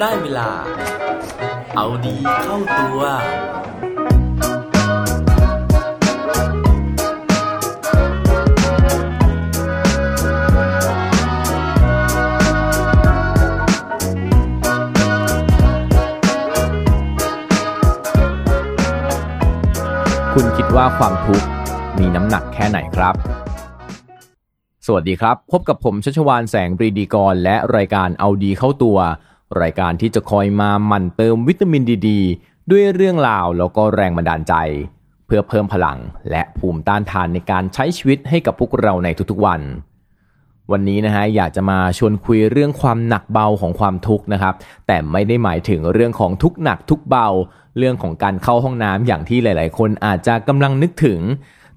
ได้เวลา เอาดีเข้าตัว คุณคิดว่าความทุกข์มีน้ำหนักแค่ไหนครับสวัสดีครับ พบกับผมชัชวานแสงปรีดีกร และรายการเอาดีเข้าตัว รายการที่จะคอยมาหมั่นเติมวิตามินดีดด้วยเรื่องราวแล้วก็แรงบันดาลใจ เพื่อเพิ่มพลังและภูมิต้านทานในการใช้ชีวิตให้กับพวกเราในทุกๆวัน วันนี้นะฮะอยากจะมาชวนคุยเรื่องความหนักเบาของความทุกข์นะครับ แต่ไม่ได้หมายถึงเรื่องของทุกหนักทุกเบา เรื่องของการเข้าห้องน้ำอย่างที่หลาย ๆ คนอาจจะกำลังนึกถึง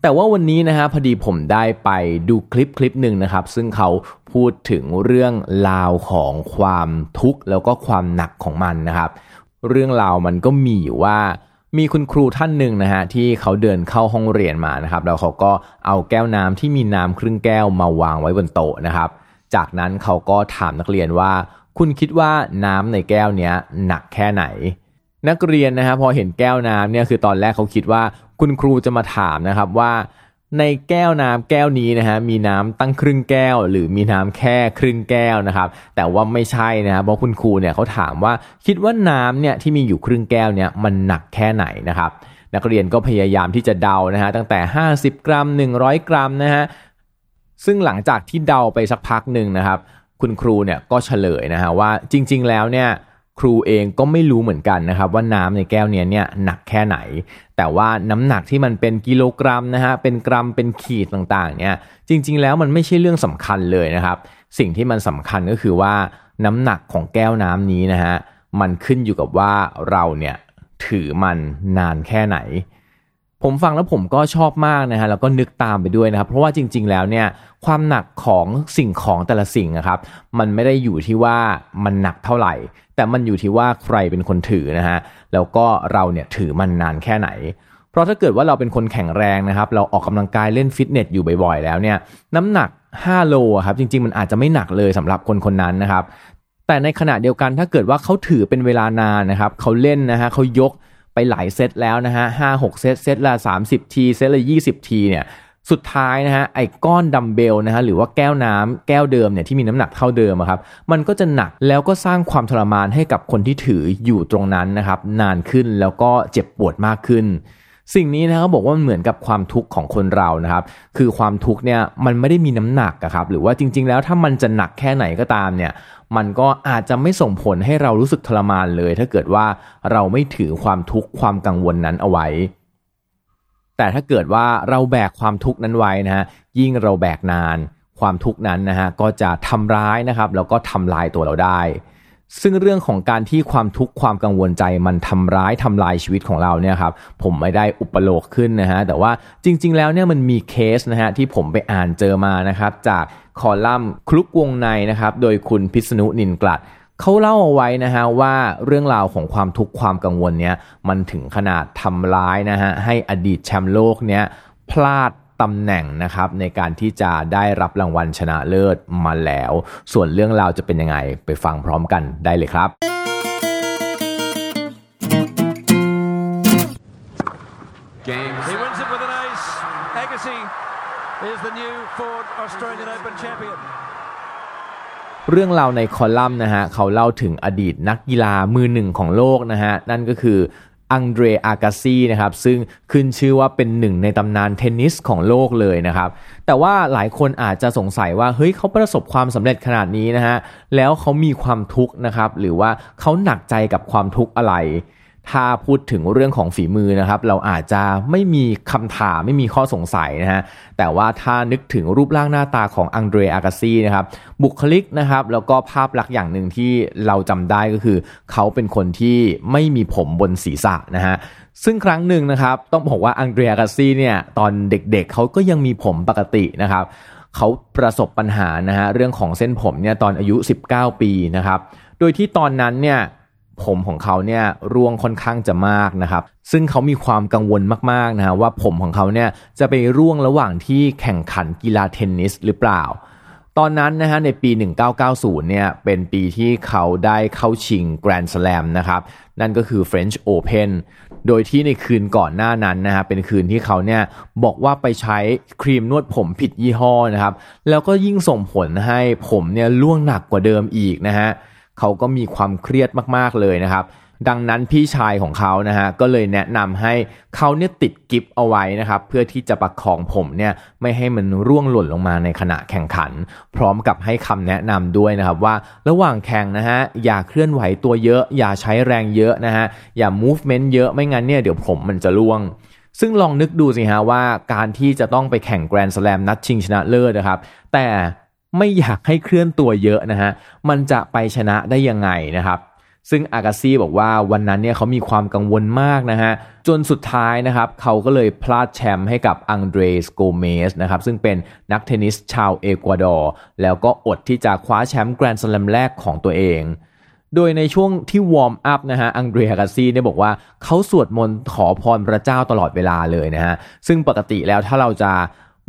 แต่ว่าวันนี้นะฮะพอดีผมได้ไปดูคลิปคลิปหนึ่งนะครับ ซึ่งเขาพูดถึงเรื่องราวของความทุกข์แล้วก็ความหนักของมันนะครับ เรื่องราวมันก็มีอยู่ว่ามีคุณครูท่านหนึ่งนะฮะที่เขาเดินเข้าห้องเรียนมานะครับแล้วเขาก็เอาแก้วน้ำที่มีน้ำครึ่งแก้วมาวางไว้บนโต๊ะนะครับ จากนั้นเขาก็ถามนักเรียนว่า คุณคิดว่าน้ำในแก้วเนี้ยหนักแค่ไหน นักเรียนนะฮะพอเห็นแก้วน้ำเนี่ยคือตอนแรกเขาคิดว่า คุณครูจะมาถามนะครับว่าในแก้วน้ำแก้วนี้นะฮะมีน้ำตั้งครึ่งแก้ว หรือมีน้ำแค่ครึ่งแก้วนะครับ แต่ว่าไม่ใช่นะครับเพราะคุณครูเนี่ยเขาถามว่าคิดว่าน้ำเนี่ยที่มีอยู่ครึ่งแก้วเนี่ยมันหนักแค่ไหนนะครับนักเรียนก็พยายามที่จะเดานะฮะตั้งแต่ 50 กรัม 100 กรัมนะฮะซึ่งหลังจากที่เดาไปสักพักหนึ่งนะครับ คุณครูเนี่ยก็เฉลยนะฮะว่าจริง ๆ แล้วเนี่ย ครูเองก็ไม่รู้เหมือนกันนะครับว่าน้ำในแก้วเนี้ยเนี่ยหนักแค่ไหน แต่ว่าน้ำหนักที่มันเป็นกิโลกรัมนะฮะเป็นกรัมเป็นขีดต่างๆเนี่ยจริงๆแล้วมันไม่ใช่เรื่องสำคัญเลยนะครับ สิ่งที่มันสำคัญก็คือว่าน้ำหนักของแก้วน้ำนี้นะฮะมันขึ้นอยู่กับว่าเราเนี่ยถือมันนานแค่ไหน ผมฟังแล้วผมก็ชอบมากนะฮะแล้วก็นึกตามไปด้วยนะครับ เพราะว่าจริง ๆ แล้วเนี่ยความหนักของสิ่งของแต่ละสิ่งนะครับ มันไม่ได้อยู่ที่ว่ามันหนักเท่าไหร่ แต่มันอยู่ที่ว่าใครเป็นคนถือนะฮะแล้วก็เราเนี่ยถือมันนานแค่ไหน เพราะถ้าเกิดว่าเราเป็นคนแข็งแรงนะครับ เราออกกำลังกายเล่นฟิตเนสอยู่บ่อยๆ แล้วเนี่ยน้ำหนัก 5 โลครับจริง ๆ มันอาจจะไม่หนักเลยสำหรับคนคนนั้นนะครับแต่ในขณะเดียวกันถ้าเกิดว่าเขาถือเป็นเวลานานนะครับเขาเล่นนะฮะเขายก ไปหลายเซตแล้วนะฮะห้าหกเซตเซตละสามสิบที เซตละยี่สิบทีเนี่ยสุดท้ายนะฮะไอ้ก้อนดัมเบลนะฮะหรือว่าแก้วน้ำแก้วเดิมเนี่ยที่มีน้ำหนักเท่าเดิมครับมันก็จะหนักแล้วก็สร้างความทรมานให้กับคนที่ถืออยู่ตรงนั้นนะครับนานขึ้นแล้วก็เจ็บปวดมากขึ้น สิ่งนี้นะเขาบอกว่ามันเหมือนกับความทุกข์ของคนเรานะครับ คือความทุกข์เนี่ยมันไม่ได้มีน้ำหนักครับ หรือว่าจริง ๆ แล้วถ้ามันจะหนักแค่ไหนก็ตามเนี่ยมันก็อาจจะไม่ส่งผลให้เรารู้สึกทรมานเลย ถ้าเกิดว่าเราไม่ถือความทุกข์ความกังวลนั้นเอาไว้ แต่ถ้าเกิดว่าเราแบกความทุกข์นั้นไว้นะฮะยิ่งเราแบกนาน ความทุกข์นั้นนะฮะก็จะทำร้ายนะครับแล้วก็ทำลายตัวเราได้ ซึ่งเรื่องของการที่ความทุกข์ความกังวลใจมันทำร้ายทำลายชีวิตของเราเนี่ยครับผมไม่ได้อุปโลกขึ้นนะฮะแต่ว่าจริง ๆ แล้วเนี่ยมันมีเคสนะฮะที่ผมไปอ่านเจอมานะครับจากคอลัมน์คลุกวงในนะครับโดยคุณพิษณุนินกลัดเขาเล่าเอาไว้นะฮะว่าเรื่องราวของความทุกข์ความกังวลเนี่ยมันถึงขนาดทำร้ายนะฮะให้อดีตแชมป์โลกเนี่ยพลาด ตำแหน่งนะครับในการที่จะได้รับรางวัลชนะเลิศมาแล้ว ส่วนเรื่องราวจะเป็นยังไงไปฟังพร้อมกันได้เลยครับ He wins it with an ace. Agassi is the new Ford Australian Open champion. เรื่องราวในคอลัมน์นะฮะเขาเล่าถึงอดีตนักกีฬามือหนึ่งของโลกนะฮะนั่นก็คือ อังเดรอากาซีนะครับซึ่งขึ้นชื่อว่าเป็นหนึ่งในตำนานเทนนิสของโลกเลยนะครับ แต่ว่าหลายคนอาจจะสงสัยว่าเฮ้ยเขาประสบความสำเร็จขนาดนี้นะฮะแล้วเขามีความทุกข์นะครับหรือว่าเขาหนักใจกับความทุกข์อะไร ถ้าพูดถึงเรื่องของฝีมือนะครับ เราอาจจะไม่มีคำถามไม่มีข้อสงสัยนะฮะแต่ว่าถ้านึกถึงรูปร่างหน้าตาของอังเดรอากาซีนะครับบุคลิกนะครับแล้วก็ภาพลักษณ์อย่างหนึ่งที่เราจำได้ก็คือ เขาเป็นคนที่ไม่มีผมบนศีรษะนะฮะซึ่งครั้งหนึ่งนะครับ ต้องบอกว่าอังเดรอากาซีเนี่ยตอนเด็กๆเขาก็ยังมีผมปกตินะครับเขาประสบปัญหานะฮะเรื่องของเส้นผมเนี่ยตอนอายุ 19 ปีนะครับโดยที่ตอนนั้นเนี่ย ผมของเขาเนี่ยร่วงค่อนข้างจะมากนะครับ ซึ่งเขามีความกังวลมากๆนะว่าผมของเขาเนี่ยจะไปร่วงระหว่างที่แข่งขันกีฬาเทนนิสหรือเปล่า ตอนนั้นนะฮะในปี 1990 เนี่ยเป็นปีที่เขาได้เข้าชิง Grand Slam นะครับนั่นก็คือ French Open โดยที่ในคืนก่อนหน้านั้นนะฮะเป็นคืนที่เขาเนี่ยบอกว่าไปใช้ครีมนวดผมผิดยี่ห้อนะครับแล้วก็ยิ่งส่งผลให้ผมเนี่ยล่วงหนักกว่าเดิมอีกนะฮะเขาก็มีความเครียดมากๆเลยนะครับ ดังนั้นพี่ชายของเขานะฮะก็เลยแนะนำให้เขาเนี่ยติดกิฟเอาไว้นะครับเพื่อที่จะประคองผมเนี่ยไม่ให้มันร่วงหล่นลงมาในขณะแข่งขัน พร้อมกับให้คำแนะนำด้วยนะครับว่าระหว่างแข่งนะฮะอย่าเคลื่อนไหวตัวเยอะ อย่าใช้แรงเยอะนะฮะอย่า movement เยอะไม่งั้นเนี่ยเดี๋ยวผมมันจะร่วงซึ่งลองนึกดูสิฮะว่าการที่จะต้องไปแข่งแกรนด์สแลมนัดชิงชนะเลิศนะครับ แต่ ไม่อยากให้เคลื่อนตัวเยอะนะฮะมันจะไปชนะได้ยังไงนะครับ ซึ่งอากาซีบอกว่าวันนั้นเนี่ยเขามีความกังวลมากนะฮะจนสุดท้ายนะครับเขาก็เลยพลาดแชมป์ให้กับอังเดรสโกเมสนะครับซึ่งเป็นนักเทนนิสชาวเอกวาดอร์แล้วก็อดที่จะคว้าแชมป์แกรนด์สแลมแรกของตัวเองโดยในช่วงที่ warm up นะฮะ อังเดรอากาซีเนี่ยบอกว่าเขาสวดมนต์ขอพรพระเจ้าตลอดเวลาเลยนะฮะ ซึ่งปกติแล้วถ้าเราจะ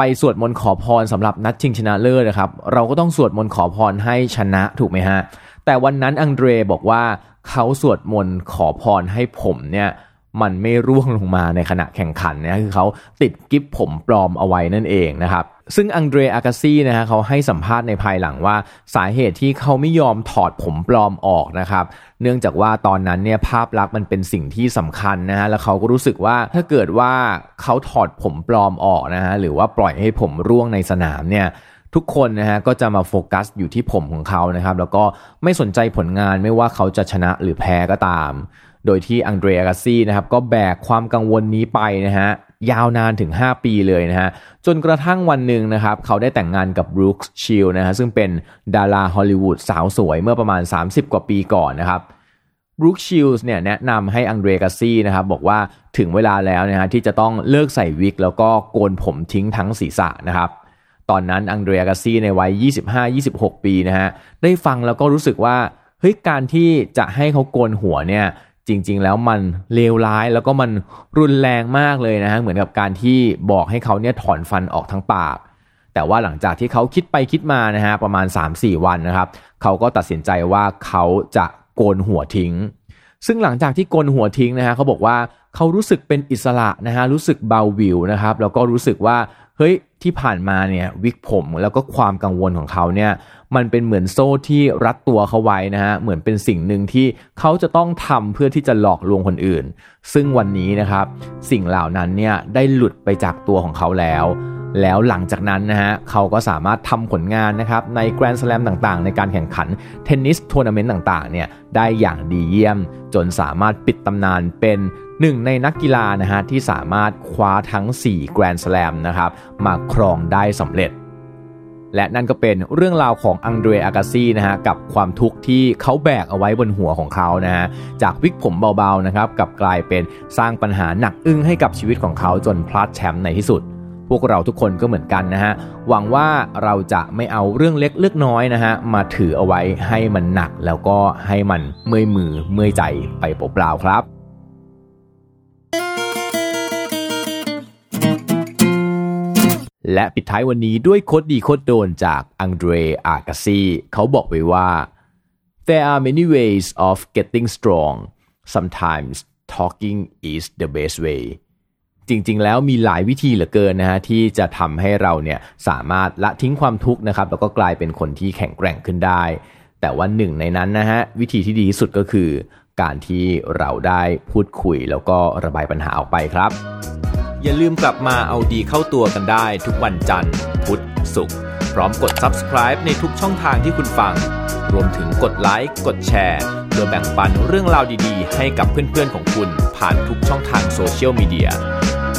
ไปสวดมนต์ขอพรสำหรับนัดชิงชนะเลิศนะครับ เราก็ต้องสวดมนต์ขอพรให้ชนะถูกไหมฮะ แต่วันนั้นอังเดรบอกว่าเขาสวดมนต์ขอพรให้ผมเนี่ยมันไม่ร่วงลงมาในขณะแข่งขันนะคือเขาติดกิฟผมปลอมเอาไว้นั่นเองนะครับ ซึ่งอังเดรอากาซีนะฮะเขาให้สัมภาษณ์ในภายหลังว่าสาเหตุที่เขาไม่ยอมถอดผมปลอมออกนะครับ เนื่องจากว่าตอนนั้นเนี่ยภาพลักษณ์มันเป็นสิ่งที่สำคัญนะฮะแล้วเขาก็รู้สึกว่าถ้าเกิดว่าเขาถอดผมปลอมออกนะฮะหรือว่าปล่อยให้ผมร่วงในสนามเนี่ยทุกคนนะฮะก็จะมาโฟกัสอยู่ที่ผมของเขานะครับ แล้วก็ไม่สนใจผลงานไม่ว่าเขาจะชนะหรือแพ้ก็ตาม โดยที่อังเดร อากาซีนะครับก็แบกความกังวลนี้ไปนะฮะ ยาวนานถึง 5 ปีเลยนะฮะ จนกระทั่งวันหนึ่งนะครับ เขาได้แต่งงานกับบรูคชิลด์สนะฮะ ซึ่งเป็นดาราฮอลลีวูดสาวสวยเมื่อประมาณ 30 กว่าปีก่อนนะครับบรูคชิลด์สเนี่ยแนะนำให้อังเดร อากาซีนะครับ บอกว่าถึงเวลาแล้วนะฮะที่จะต้องเลิกใส่วิก แล้วก็โกนผมทิ้งทั้งศีรษะนะครับตอนนั้นอังเดรียกาซีในวัย 25-26 ปีนะฮะ ได้ฟังแล้วก็รู้สึกว่า เฮ้ย การที่จะให้เขาโกนหัวเนี่ย จริง ๆ แล้วมันเลวร้ายแล้วก็มันรุนแรงมากเลยนะฮะเหมือนกับการที่บอกให้เขาเนี่ยถอนฟันออกทั้งปาก แต่ว่าหลังจากที่เขาคิดไปคิดมานะฮะประมาณ 3-4 วันนะครับ เขาก็ตัดสินใจว่าเขาจะโกนหัวทิ้ง ซึ่งหลังจากที่โกนหัวทิ้งนะฮะเขาบอกว่าเขารู้สึกเป็นอิสระนะฮะรู้สึกเบาวิวนะครับแล้วก็รู้สึกว่าเฮ้ย ที่ผ่านมาเนี่ยวิกผมแล้วก็ความกังวลของเขาเนี่ยมันเป็นเหมือนโซ่ที่รัดตัวเขาไว้นะฮะเหมือนเป็นสิ่งหนึ่งที่เขาจะต้องทำเพื่อที่จะหลอกลวงคนอื่น ซึ่งวันนี้นะครับสิ่งเหล่านั้นเนี่ยได้หลุดไปจากตัวของเขาแล้ว แล้วหลังจากนั้นนะฮะเขาก็สามารถทำผลงานนะครับในแกรนด์สแลมต่างๆ ในการแข่งขันเทนนิสทัวร์นาเมนต์ต่างๆเนี่ยได้อย่างดีเยี่ยม จนสามารถปิดตำนานเป็นหนึ่งในนักกีฬานะฮะที่สามารถคว้าทั้ง4 Grand Slam นะครับมาครองได้สำเร็จ และนั่นก็เป็นเรื่องราวของอังเดรอากาซีนะฮะกับความทุกข์ที่เขาแบกเอาไว้บนหัวของเขานะฮะจากวิกผมเบาๆนะครับกับกลายเป็นสร้างปัญหาหนักอึ้งให้กับชีวิตของเขาจนพลาดแชมป์ในที่สุด พวกเราทุกคนก็เหมือนกันนะฮะ หวังว่าเราจะไม่เอาเรื่องเล็กเลือกน้อยนะฮะ มาถือเอาไว้ให้มันหนักแล้วก็ให้มันเมื่อยมือเมื่อยใจไปเปล่าๆครับและปิดท้ายวันนี้ด้วยโคดดีโคดโดนจากอังเดรอากาซีเขาบอกไว้ว่า there are many ways of getting strong sometimes talking is the best way จริงๆ แล้วมีหลายวิธีเหลือเกินนะฮะที่จะทำให้เราเนี่ยสามารถละทิ้งความทุกข์นะครับแล้วก็กลายเป็นคนที่แข็งแกร่งขึ้นได้ แต่ว่าหนึ่งในนั้นนะฮะวิธีที่ดีที่สุดก็คือ การที่เราได้พูดคุยแล้วก็ระบายปัญหาออกไปครับ อย่าลืมกลับมาเอาดีเข้าตัวกันได้ทุกวันจันทร์พุธศุกร์พร้อมกด subscribe ในทุกช่องทางที่คุณฟัง รวมถึงกดไลค์กดแชร์เพื่อแบ่งปันเรื่องราวดีๆ ให้กับเพื่อนๆของคุณผ่านทุกช่องทางโซเชียลมีเดีย